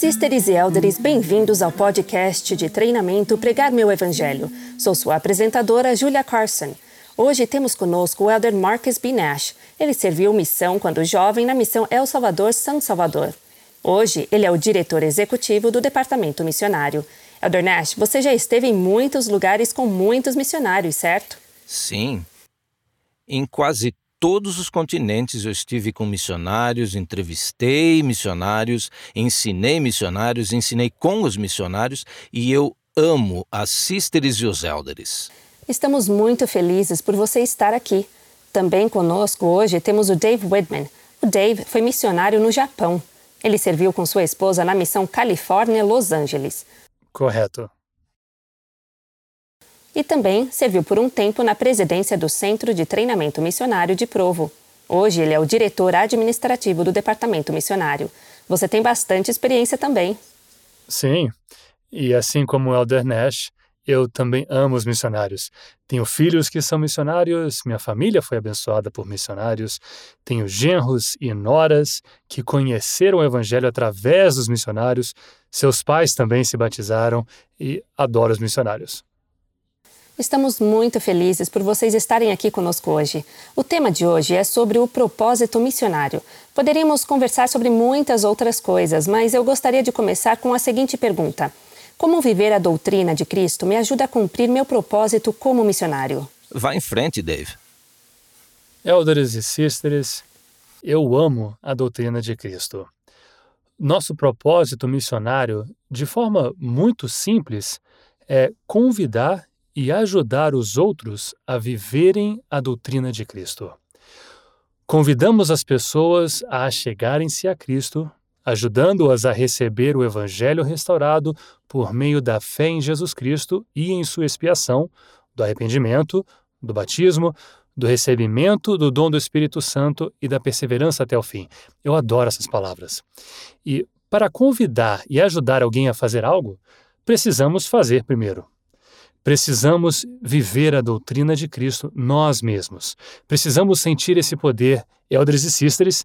Sisters e Elders, bem-vindos ao podcast de treinamento Pregar Meu Evangelho. Sou sua apresentadora, Julia Carson. Hoje temos conosco o Elder Marcus B. Nash. Ele serviu missão quando jovem na missão El Salvador, São Salvador. Hoje, ele é o diretor executivo do Departamento Missionário. Elder Nash, você já esteve em muitos lugares com muitos missionários, certo? Sim. Em quase todos os continentes eu estive com missionários, entrevistei missionários, ensinei missionários, ensinei com os missionários e eu amo as sisters e os elders. Estamos muito felizes por você estar aqui. Também conosco hoje temos o Dave Whitman. O Dave foi missionário no Japão. Ele serviu com sua esposa na missão Califórnia-Los Angeles. Correto. E também serviu por um tempo na presidência do Centro de Treinamento Missionário de Provo. Hoje ele é o diretor administrativo do Departamento Missionário. Você tem bastante experiência também. Sim, e assim como o Elder Nash, eu também amo os missionários. Tenho filhos que são missionários, minha família foi abençoada por missionários. Tenho genros e noras que conheceram o Evangelho através dos missionários. Seus pais também se batizaram e adoro os missionários. Estamos muito felizes por vocês estarem aqui conosco hoje. O tema de hoje é sobre o propósito missionário. Poderíamos conversar sobre muitas outras coisas, mas eu gostaria de começar com a seguinte pergunta: Como viver a doutrina de Cristo me ajuda a cumprir meu propósito como missionário? Vá em frente, Dave. Elders e sisters, eu amo a doutrina de Cristo. Nosso propósito missionário, de forma muito simples, é convidar e ajudar os outros a viverem a doutrina de Cristo. Convidamos as pessoas a chegarem-se a Cristo, ajudando-as a receber o Evangelho restaurado por meio da fé em Jesus Cristo e em sua expiação, do arrependimento, do batismo, do recebimento do dom do Espírito Santo e da perseverança até o fim. Eu adoro essas palavras. E para convidar e ajudar alguém a fazer algo, precisamos fazer primeiro. Precisamos viver a doutrina de Cristo nós mesmos. Precisamos sentir esse poder, elders e sisters,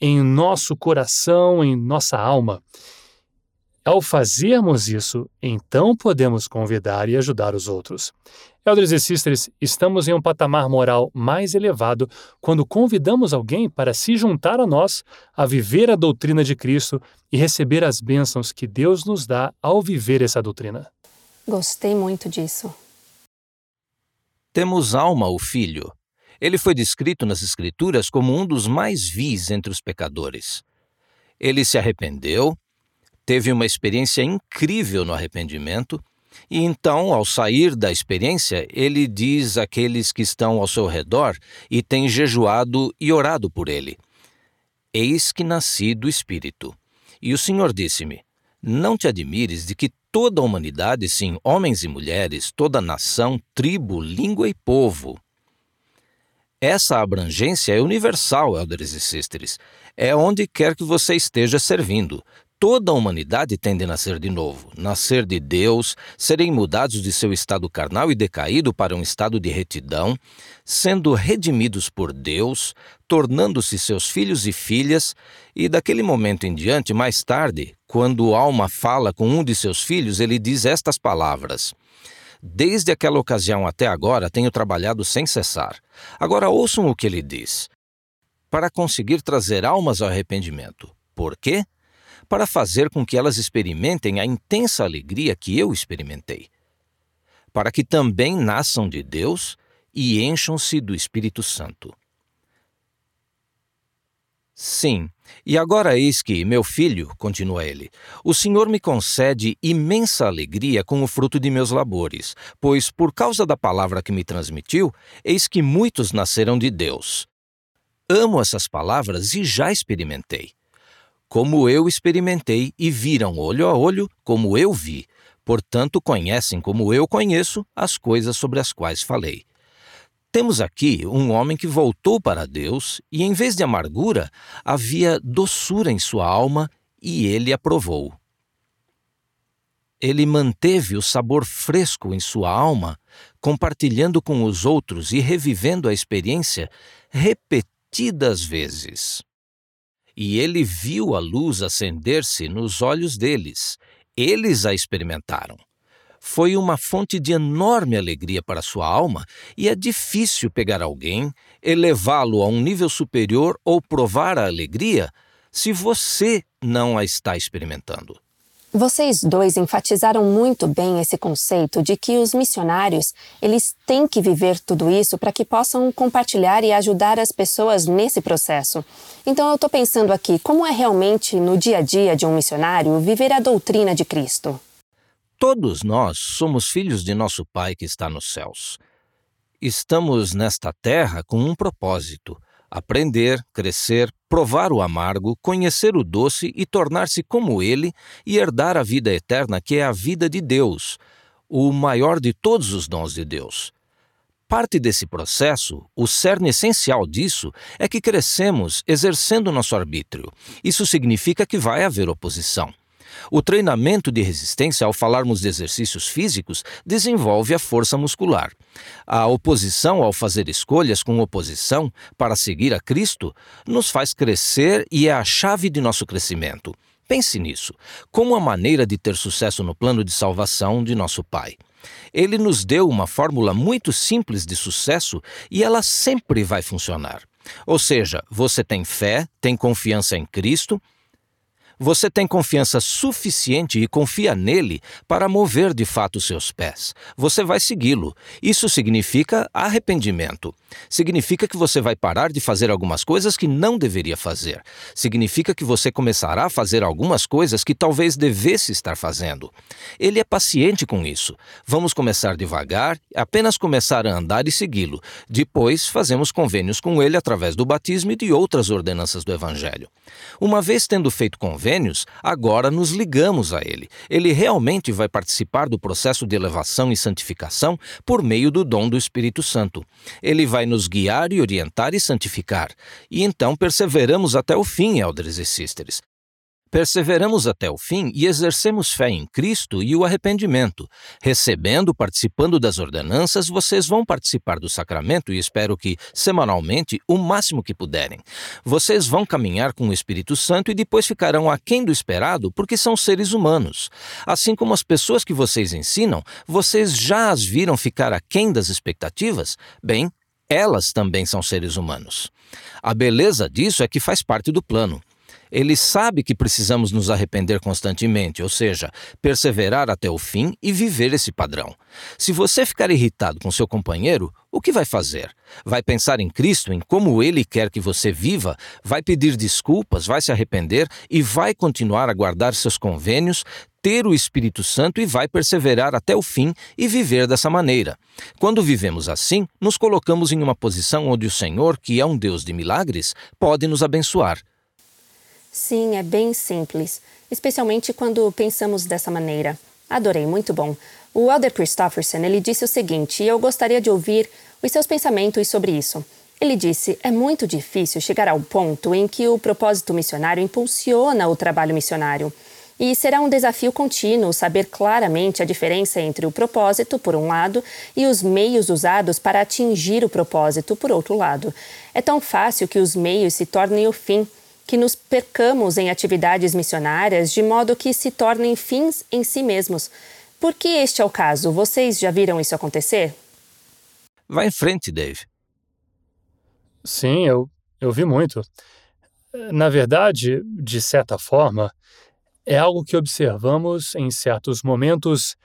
em nosso coração, em nossa alma. Ao fazermos isso, então podemos convidar e ajudar os outros. Elders e sisters, estamos em um patamar moral mais elevado quando convidamos alguém para se juntar a nós, a viver a doutrina de Cristo e receber as bênçãos que Deus nos dá ao viver essa doutrina. Gostei muito disso. Temos Alma, o filho. Ele foi descrito nas Escrituras como um dos mais vis entre os pecadores. Ele se arrependeu, teve uma experiência incrível no arrependimento, e então, ao sair da experiência, ele diz àqueles que estão ao seu redor e têm jejuado e orado por ele: Eis que nasci do Espírito. E o Senhor disse-me: Não te admires de que toda a humanidade, sim, homens e mulheres, toda nação, tribo, língua e povo. Essa abrangência é universal, elders e sisters. É onde quer que você esteja servindo. Toda a humanidade tende a nascer de novo, nascer de Deus, serem mudados de seu estado carnal e decaído para um estado de retidão, sendo redimidos por Deus, tornando-se seus filhos e filhas, e daquele momento em diante, mais tarde, quando Alma fala com um de seus filhos, ele diz estas palavras: Desde aquela ocasião até agora tenho trabalhado sem cessar. Agora ouçam o que ele diz. Para conseguir trazer almas ao arrependimento. Por quê? Para fazer com que elas experimentem a intensa alegria que eu experimentei. Para que também nasçam de Deus e encham-se do Espírito Santo. Sim, e agora eis que, meu filho, continua ele, o Senhor me concede imensa alegria com o fruto de meus labores, pois, por causa da palavra que me transmitiu, eis que muitos nasceram de Deus. Amo essas palavras e já experimentei. Como eu experimentei e viram olho a olho, como eu vi, portanto conhecem como eu conheço as coisas sobre as quais falei. Temos aqui um homem que voltou para Deus e, em vez de amargura, havia doçura em sua alma e ele aprovou. Ele manteve o sabor fresco em sua alma, compartilhando com os outros e revivendo a experiência repetidas vezes. e ele viu a luz acender-se nos olhos deles. Eles a experimentaram. Foi uma fonte de enorme alegria para sua alma e é difícil pegar alguém, elevá-lo a um nível superior ou provar a alegria se você não a está experimentando. Vocês dois enfatizaram muito bem esse conceito de que os missionários, eles têm que viver tudo isso para que possam compartilhar e ajudar as pessoas nesse processo. Então eu estou pensando aqui, como é realmente no dia a dia de um missionário viver a doutrina de Cristo? Todos nós somos filhos de nosso Pai que está nos céus. Estamos nesta terra com um propósito: aprender, crescer, provar o amargo, conhecer o doce e tornar-se como ele e herdar a vida eterna, que é a vida de Deus, o maior de todos os dons de Deus. Parte desse processo, o cerne essencial disso, é que crescemos exercendo nosso arbítrio. Isso significa que vai haver oposição. O treinamento de resistência, ao falarmos de exercícios físicos, desenvolve a força muscular. A oposição ao fazer escolhas com oposição para seguir a Cristo nos faz crescer e é a chave de nosso crescimento. Pense nisso, como a maneira de ter sucesso no plano de salvação de nosso Pai. Ele nos deu uma fórmula muito simples de sucesso e ela sempre vai funcionar. Ou seja, você tem fé, tem confiança em Cristo, você tem confiança suficiente e confia nele para mover de fato seus pés. Você vai segui-lo. Isso significa arrependimento. Significa que você vai parar de fazer algumas coisas que não deveria fazer. Significa que você começará a fazer algumas coisas que talvez devesse estar fazendo. Ele é paciente com isso. Vamos começar devagar, apenas começar a andar e segui-lo. Depois, fazemos convênios com ele através do batismo e de outras ordenanças do Evangelho. Uma vez tendo feito convênios, convênios, agora nos ligamos a ele. Ele realmente vai participar do processo de elevação e santificação por meio do dom do Espírito Santo. Ele vai nos guiar e orientar e santificar. E então perseveramos até o fim, elders e sisters. Perseveramos até o fim e exercemos fé em Cristo e o arrependimento. Recebendo, participando das ordenanças, vocês vão participar do sacramento e espero que, semanalmente, o máximo que puderem. Vocês vão caminhar com o Espírito Santo e depois ficarão aquém do esperado porque são seres humanos. Assim como as pessoas que vocês ensinam, vocês já as viram ficar aquém das expectativas? Bem, elas também são seres humanos. A beleza disso é que faz parte do plano. Ele sabe que precisamos nos arrepender constantemente, ou seja, perseverar até o fim e viver esse padrão. Se você ficar irritado com seu companheiro, o que vai fazer? Vai pensar em Cristo, em como ele quer que você viva, vai pedir desculpas, vai se arrepender e vai continuar a guardar seus convênios, ter o Espírito Santo e vai perseverar até o fim e viver dessa maneira. Quando vivemos assim, nos colocamos em uma posição onde o Senhor, que é um Deus de milagres, pode nos abençoar. Sim, é bem simples, especialmente quando pensamos dessa maneira. Adorei, muito bom. O Elder Christofferson, ele disse o seguinte, e eu gostaria de ouvir os seus pensamentos sobre isso. Ele disse: é muito difícil chegar ao ponto em que o propósito missionário impulsiona o trabalho missionário. E será um desafio contínuo saber claramente a diferença entre o propósito, por um lado, e os meios usados para atingir o propósito, por outro lado. É tão fácil que os meios se tornem o fim que nos percamos em atividades missionárias de modo que se tornem fins em si mesmos. Por que este é o caso? Vocês já viram isso acontecer? Vá em frente, Dave. Sim, eu, eu vi muito. Na verdade, de certa forma, é algo que observamos em certos momentos,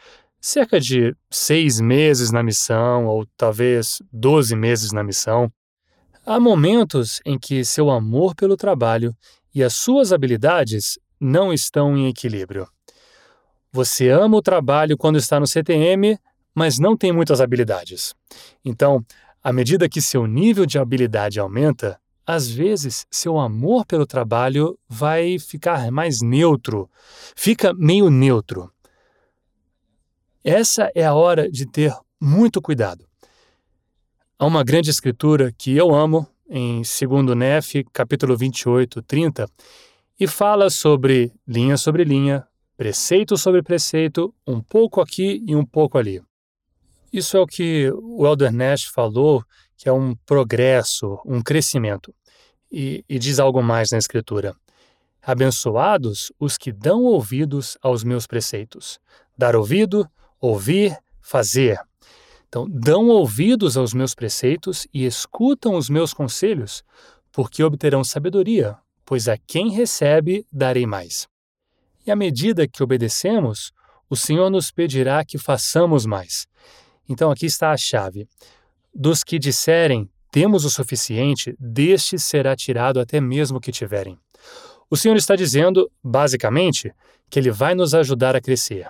cerca de seis meses na missão, ou talvez doze meses na missão. Há momentos em que seu amor pelo trabalho e as suas habilidades não estão em equilíbrio. Você ama o trabalho quando está no CTM, mas não tem muitas habilidades. Então, à medida que seu nível de habilidade aumenta, às vezes seu amor pelo trabalho vai ficar mais neutro, fica meio neutro. Essa é a hora de ter muito cuidado. Há uma grande escritura que eu amo, em 2 Nef, capítulo 28, 30, e fala sobre linha sobre linha, preceito sobre preceito, um pouco aqui e um pouco ali. Isso é o que o Elder Nash falou, que é um progresso, um crescimento. E, e diz algo mais na Escritura: Abençoados os que dão ouvidos aos meus preceitos. Dar ouvido, ouvir, fazer. Então, dão ouvidos aos meus preceitos e escutam os meus conselhos, porque obterão sabedoria, pois a quem recebe darei mais. E à medida que obedecemos, o Senhor nos pedirá que façamos mais. Então aqui está a chave. Dos que disserem, temos o suficiente, destes será tirado até mesmo o que tiverem. O Senhor está dizendo, basicamente, que Ele vai nos ajudar a crescer.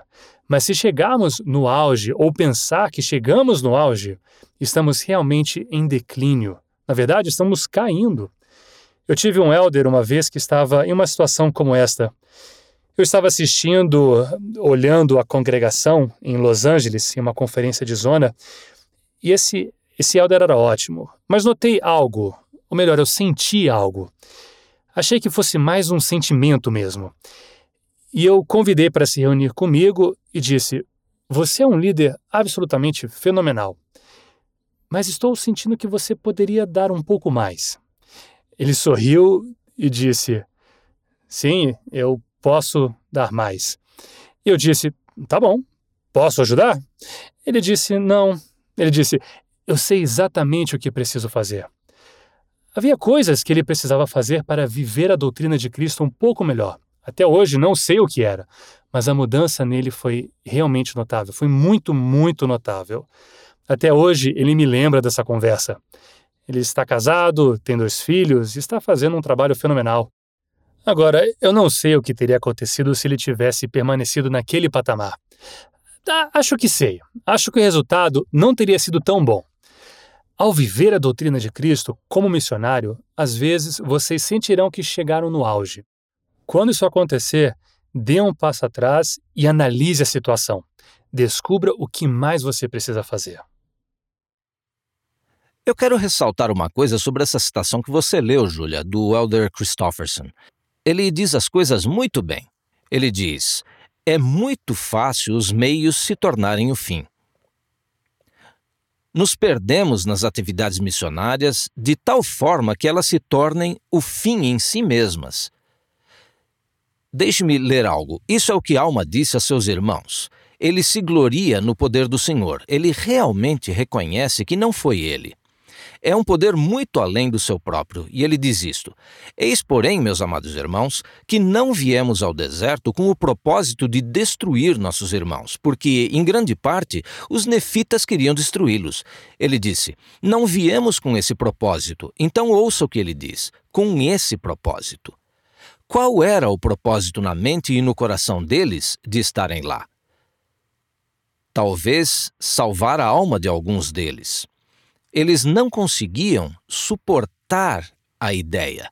Mas se chegarmos no auge ou pensar que chegamos no auge, estamos realmente em declínio. Na verdade, estamos caindo. Eu tive um elder uma vez que estava em uma situação como esta. Eu estava assistindo, olhando a congregação em Los Angeles, em uma conferência de zona, e esse, esse elder era ótimo. Mas notei algo, ou melhor, eu senti algo. Achei que fosse mais um sentimento mesmo. E eu convidei para se reunir comigo e disse: Você é um líder absolutamente fenomenal, mas estou sentindo que você poderia dar um pouco mais. Ele sorriu e disse: Sim, eu posso dar mais. Eu disse: Tá bom, posso ajudar? Ele disse: Não. Ele disse: Eu sei exatamente o que preciso fazer. Havia coisas que ele precisava fazer para viver a doutrina de Cristo um pouco melhor. Até hoje não sei o que era, mas a mudança nele foi realmente notável, foi muito, muito notável. Até hoje ele me lembra dessa conversa. Ele está casado, tem dois filhos e está fazendo um trabalho fenomenal. Agora, eu não sei o que teria acontecido se ele tivesse permanecido naquele patamar. Ah, acho que sei. Acho que o resultado não teria sido tão bom. Ao viver a doutrina de Cristo como missionário, às vezes vocês sentirão que chegaram no auge. Quando isso acontecer, dê um passo atrás e analise a situação. Descubra o que mais você precisa fazer. Eu quero ressaltar uma coisa sobre essa citação que você leu, Julia, do Elder Christofferson. Ele diz as coisas muito bem. Ele diz: é muito fácil os meios se tornarem o fim. Nos perdemos nas atividades missionárias de tal forma que elas se tornem o fim em si mesmas. Deixe-me ler algo. Isso é o que Alma disse a seus irmãos. Ele se gloria no poder do Senhor. Ele realmente reconhece que não foi ele é um poder muito além do seu próprio, e ele diz isto: Eis, porém, meus amados irmãos, que não viemos ao deserto com o propósito de destruir nossos irmãos, porque, em grande parte, os nefitas queriam destruí-los. Ele disse: Não viemos com esse propósito. Então ouça o que ele diz: com esse propósito. Qual era o propósito na mente e no coração deles de estarem lá? Talvez salvar a alma de alguns deles eles não conseguiam suportar a ideia.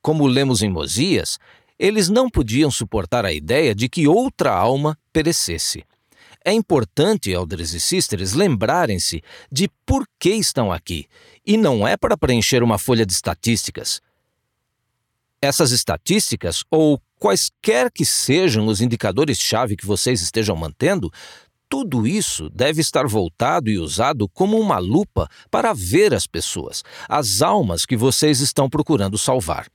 Como lemos em Mosias, eles não podiam suportar a ideia de que outra alma perecesse. É importante, elders e sisters, lembrarem-se de por que estão aqui, e não é para preencher uma folha de estatísticas. Essas estatísticas, ou quaisquer que sejam os indicadores-chave que vocês estejam mantendo, tudo isso deve estar voltado e usado como uma lupa para ver as pessoas, as almas que vocês estão procurando salvar.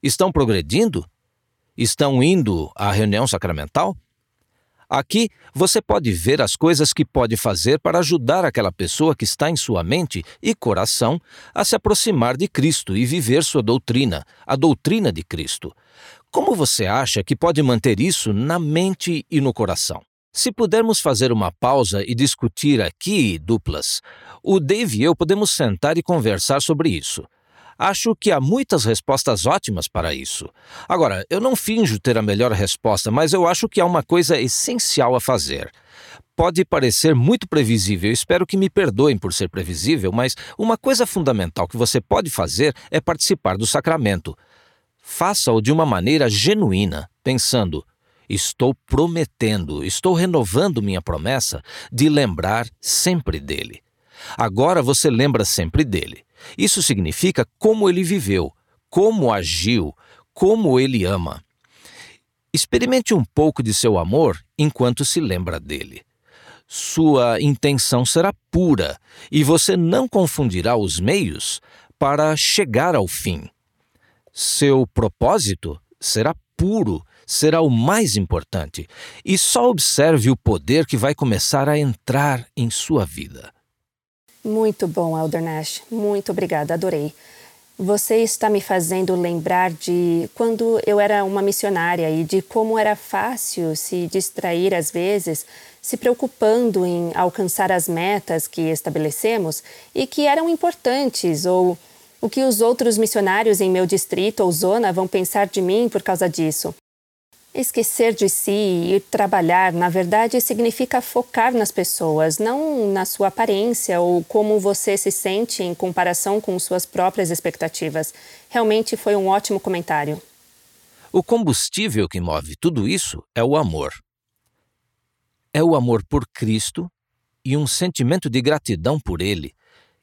Estão progredindo? Estão indo à reunião sacramental? Aqui você pode ver as coisas que pode fazer para ajudar aquela pessoa que está em sua mente e coração a se aproximar de Cristo e viver sua doutrina, a doutrina de Cristo. Como você acha que pode manter isso na mente e no coração? Se pudermos fazer uma pausa e discutir aqui, duplas, o Dave e eu podemos sentar e conversar sobre isso. Acho que há muitas respostas ótimas para isso. Agora, eu não finjo ter a melhor resposta, mas eu acho que há uma coisa essencial a fazer. Pode parecer muito previsível, espero que me perdoem por ser previsível, mas uma coisa fundamental que você pode fazer é participar do sacramento. Faça-o de uma maneira genuína, pensando: Estou prometendo, estou renovando minha promessa de lembrar sempre dele. Agora você lembra sempre dele. Isso significa como ele viveu, como agiu, como ele ama. Experimente um pouco de seu amor enquanto se lembra dele. Sua intenção será pura e você não confundirá os meios para chegar ao fim. Seu propósito será puro, será o mais importante, e só observe o poder que vai começar a entrar em sua vida. Muito bom, Elder Nash. Muito obrigada, adorei. Você está me fazendo lembrar de quando eu era uma missionária e de como era fácil se distrair às vezes, se preocupando em alcançar as metas que estabelecemos e que eram importantes ou o que os outros missionários em meu distrito ou zona vão pensar de mim por causa disso. Esquecer de si e trabalhar, na verdade, significa focar nas pessoas, não na sua aparência ou como você se sente em comparação com suas próprias expectativas. Realmente foi um ótimo comentário. O combustível que move tudo isso é o amor. É o amor por Cristo e um sentimento de gratidão por Ele,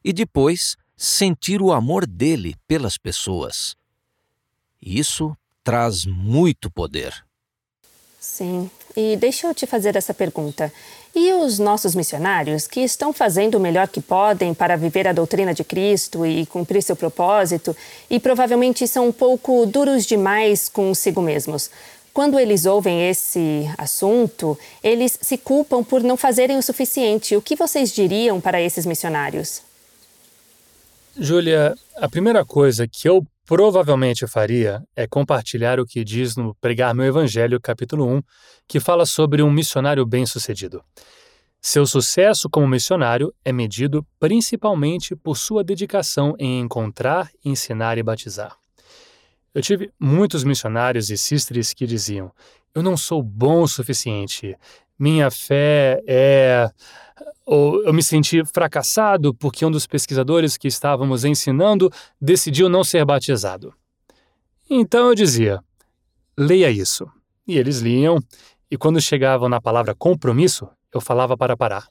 e depois sentir o amor dele pelas pessoas. Isso traz muito poder. Sim. E deixa eu te fazer essa pergunta. E os nossos missionários que estão fazendo o melhor que podem para viver a doutrina de Cristo e cumprir seu propósito e provavelmente são um pouco duros demais consigo mesmos? Quando eles ouvem esse assunto, eles se culpam por não fazerem o suficiente. O que vocês diriam para esses missionários? Júlia, a primeira coisa que eu provavelmente faria é compartilhar o que diz no Pregar Meu Evangelho, capítulo 1, que fala sobre um missionário bem-sucedido. Seu sucesso como missionário é medido principalmente por sua dedicação em encontrar, ensinar e batizar. Eu tive muitos missionários e sisters que diziam: Eu não sou bom o suficiente, minha fé é ou eu me senti fracassado porque um dos pesquisadores que estávamos ensinando decidiu não ser batizado. Então eu dizia: leia isso. E eles liam, e quando chegavam na palavra compromisso, eu falava para parar.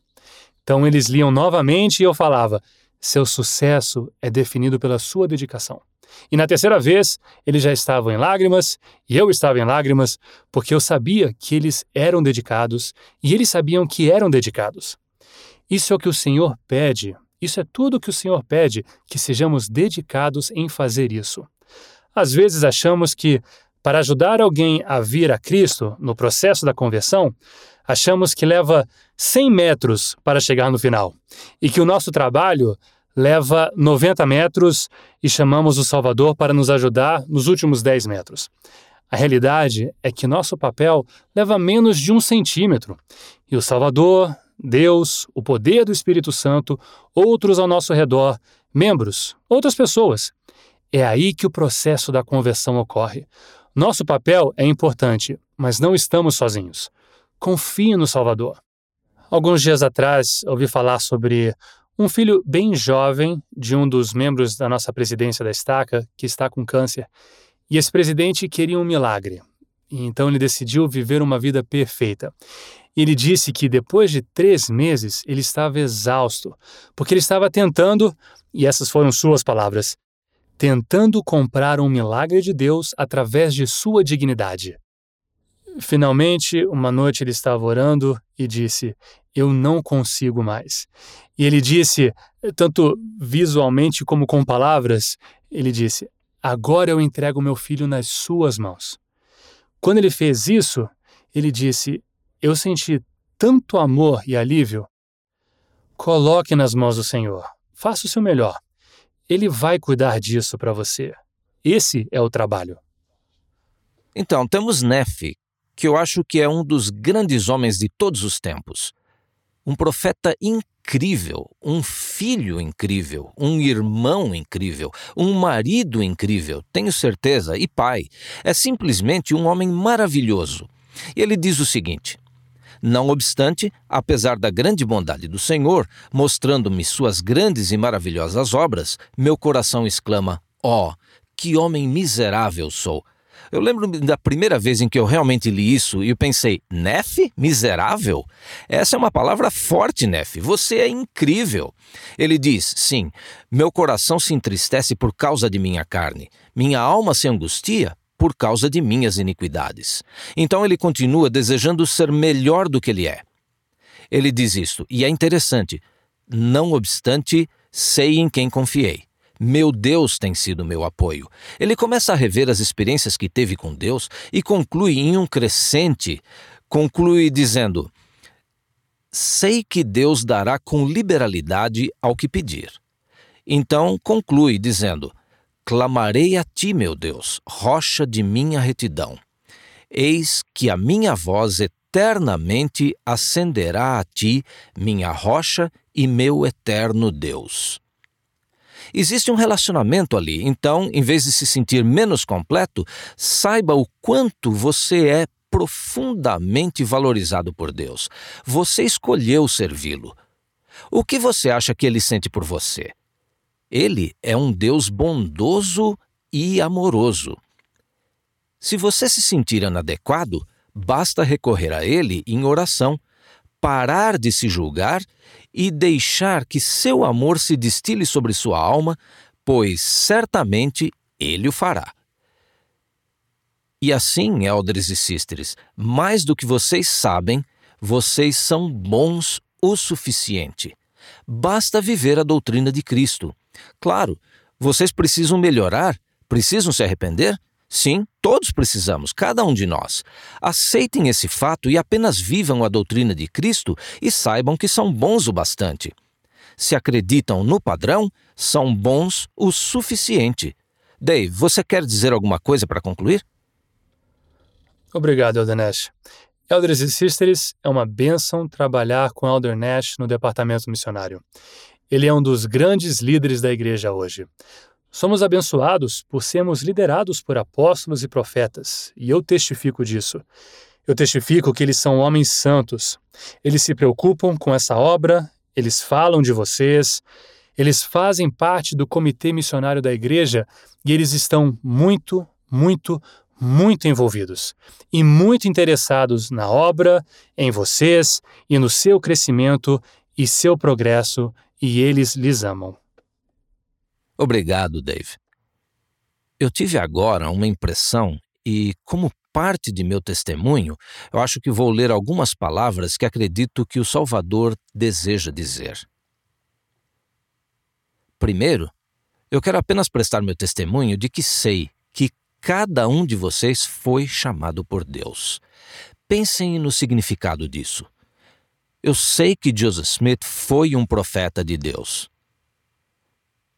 Então eles liam novamente e eu falava: seu sucesso é definido pela sua dedicação. E na terceira vez, eles já estavam em lágrimas, e eu estava em lágrimas, porque eu sabia que eles eram dedicados e eles sabiam que eram dedicados. Isso é o que o Senhor pede, isso é tudo o que o Senhor pede, que sejamos dedicados em fazer isso. Às vezes achamos que, para ajudar alguém a vir a Cristo no processo da conversão, achamos que leva 100 metros para chegar no final e que o nosso trabalho leva 90 metros e chamamos o Salvador para nos ajudar nos últimos 10 metros. A realidade é que nosso papel leva menos de um centímetro e o Salvador, Deus, o poder do Espírito Santo, outros ao nosso redor, membros, outras pessoas. É aí que o processo da conversão ocorre. Nosso papel é importante, mas não estamos sozinhos. Confie no Salvador. Alguns dias atrás, ouvi falar sobre um filho bem jovem de um dos membros da nossa presidência da estaca que está com câncer. E esse presidente queria um milagre. Então ele decidiu viver uma vida perfeita. Ele disse que depois de três meses ele estava exausto, porque ele estava tentando, e essas foram suas palavras, tentando comprar um milagre de Deus através de sua dignidade. Finalmente, uma noite ele estava orando e disse: Eu não consigo mais. E ele disse, tanto visualmente como com palavras, ele disse: Agora eu entrego meu filho nas suas mãos. Quando ele fez isso, ele disse: eu senti tanto amor e alívio. Coloque nas mãos do Senhor. Faça o seu melhor. Ele vai cuidar disso para você. Esse é o trabalho. Então, temos Nefe, que eu acho que é um dos grandes homens de todos os tempos. Um profeta incrível, um filho incrível, um irmão incrível, um marido incrível, tenho certeza, e pai. É simplesmente um homem maravilhoso. E ele diz o seguinte: não obstante, apesar da grande bondade do Senhor, mostrando-me suas grandes e maravilhosas obras, meu coração exclama: Ó, oh, que homem miserável sou! Eu lembro da primeira vez em que eu realmente li isso e eu pensei: Nefe? Miserável? Essa é uma palavra forte, Nefe. Você é incrível. Ele diz: Sim, meu coração se entristece por causa de minha carne, minha alma se angustia por causa de minhas iniquidades. Então ele continua desejando ser melhor do que ele é. Ele diz isto, e é interessante: não obstante, sei em quem confiei. Meu Deus tem sido meu apoio. Ele começa a rever as experiências que teve com Deus e conclui em um crescente, conclui dizendo: Sei que Deus dará com liberalidade ao que pedir. Então conclui dizendo: Clamarei a ti, meu Deus, rocha de minha retidão. Eis que a minha voz eternamente ascenderá a ti, minha rocha e meu eterno Deus. Existe um relacionamento ali, então, em vez de se sentir menos completo, saiba o quanto você é profundamente valorizado por Deus. Você escolheu servi-lo. O que você acha que ele sente por você? Ele é um Deus bondoso e amoroso. Se você se sentir inadequado, basta recorrer a Ele em oração, parar de se julgar e deixar que seu amor se destile sobre sua alma, pois certamente Ele o fará. E assim, elders e sisters, mais do que vocês sabem, vocês são bons o suficiente. Basta viver a doutrina de Cristo. Claro, vocês precisam melhorar, precisam se arrepender? Sim, todos precisamos, cada um de nós. Aceitem esse fato e apenas vivam a doutrina de Cristo e saibam que são bons o bastante. Se acreditam no padrão, são bons o suficiente. Dave, você quer dizer alguma coisa para concluir? Obrigado, Elder Nash. Elders e Sisters, é uma bênção trabalhar com Elder Nash no departamento missionário. Ele é um dos grandes líderes da igreja hoje. Somos abençoados por sermos liderados por apóstolos e profetas, e eu testifico disso. Eu testifico que eles são homens santos. Eles se preocupam com essa obra, eles falam de vocês, eles fazem parte do comitê missionário da igreja e eles estão muito, muito, muito envolvidos e muito interessados na obra, em vocês e no seu crescimento e seu progresso e eles lhes amam. Obrigado, Dave. Eu tive agora uma impressão e, como parte de meu testemunho, eu acho que vou ler algumas palavras que acredito que o Salvador deseja dizer. Primeiro, eu quero apenas prestar meu testemunho de que sei que cada um de vocês foi chamado por Deus. Pensem no significado disso. Eu sei que Joseph Smith foi um profeta de Deus.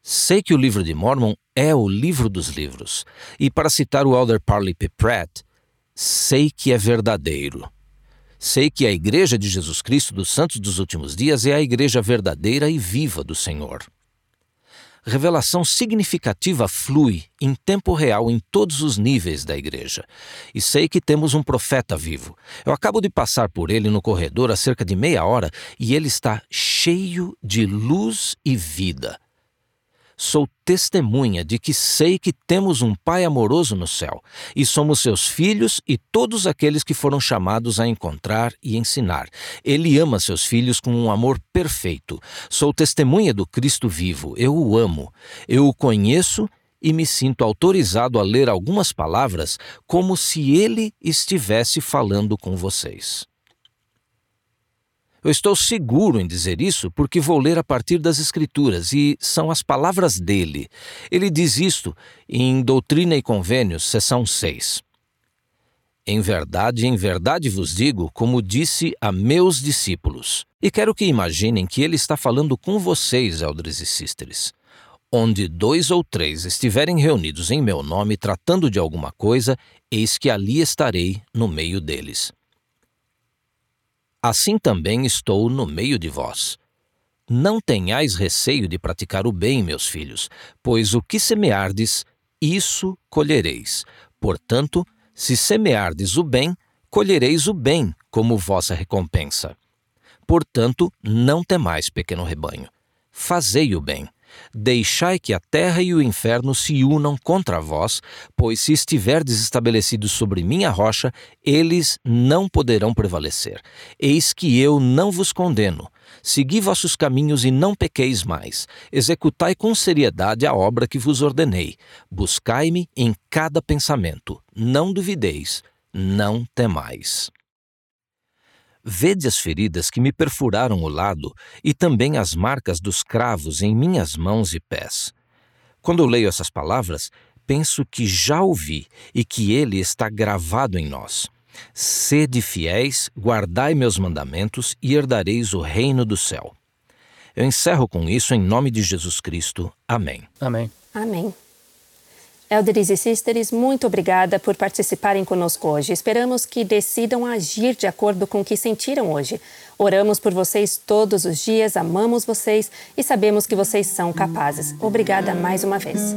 Sei que o livro de Mormon é o livro dos livros, e para citar o Elder Parley P. Pratt, sei que é verdadeiro. Sei que a Igreja de Jesus Cristo dos Santos dos Últimos Dias é a Igreja verdadeira e viva do Senhor revelação significativa flui em tempo real em todos os níveis da igreja. E sei que temos um profeta vivo. Eu acabo de passar por ele no corredor há cerca de meia hora e ele está cheio de luz e vida. Sou testemunha de que sei que temos um Pai amoroso no céu, e somos seus filhos e todos aqueles que foram chamados a encontrar e ensinar. Ele ama seus filhos com um amor perfeito. Sou testemunha do Cristo vivo, eu o amo, eu o conheço e me sinto autorizado a ler algumas palavras como se ele estivesse falando com vocês. Eu estou seguro em dizer isso porque vou ler a partir das Escrituras e são as palavras dele. Ele diz isto em Doutrina e Convênios, seção 6. Em verdade, em verdade vos digo, como disse a meus discípulos. E quero que imaginem que ele está falando com vocês, elders e sisters. Onde dois ou três estiverem reunidos em meu nome tratando de alguma coisa, eis que ali estarei no meio deles. Assim também estou no meio de vós. Não tenhais receio de praticar o bem, meus filhos, pois o que semeardes, isso colhereis. Portanto, se semeardes o bem, colhereis o bem como vossa recompensa. Portanto, não temais, pequeno rebanho. Fazei o bem Deixai que a terra e o inferno se unam contra vós, pois se estiverdes estabelecidos sobre minha rocha, eles não poderão prevalecer. Eis que eu não vos condeno. Segui vossos caminhos e não pequeis mais. Executai com seriedade a obra que vos ordenei. Buscai-me em cada pensamento. Não duvideis, não temais. Vede as feridas que me perfuraram o lado, e também as marcas dos cravos em minhas mãos e pés. Quando leio essas palavras, penso que já ouvi e que ele está gravado em nós. Sede fiéis, guardai meus mandamentos e herdareis o reino do céu. Eu encerro com isso em nome de Jesus Cristo. Amém. Amém. Amém. Elders e Sisters, muito obrigada por participarem conosco hoje. Esperamos que decidam agir de acordo com o que sentiram hoje. Oramos por vocês todos os dias, amamos vocês e sabemos que vocês são capazes. Obrigada mais uma vez.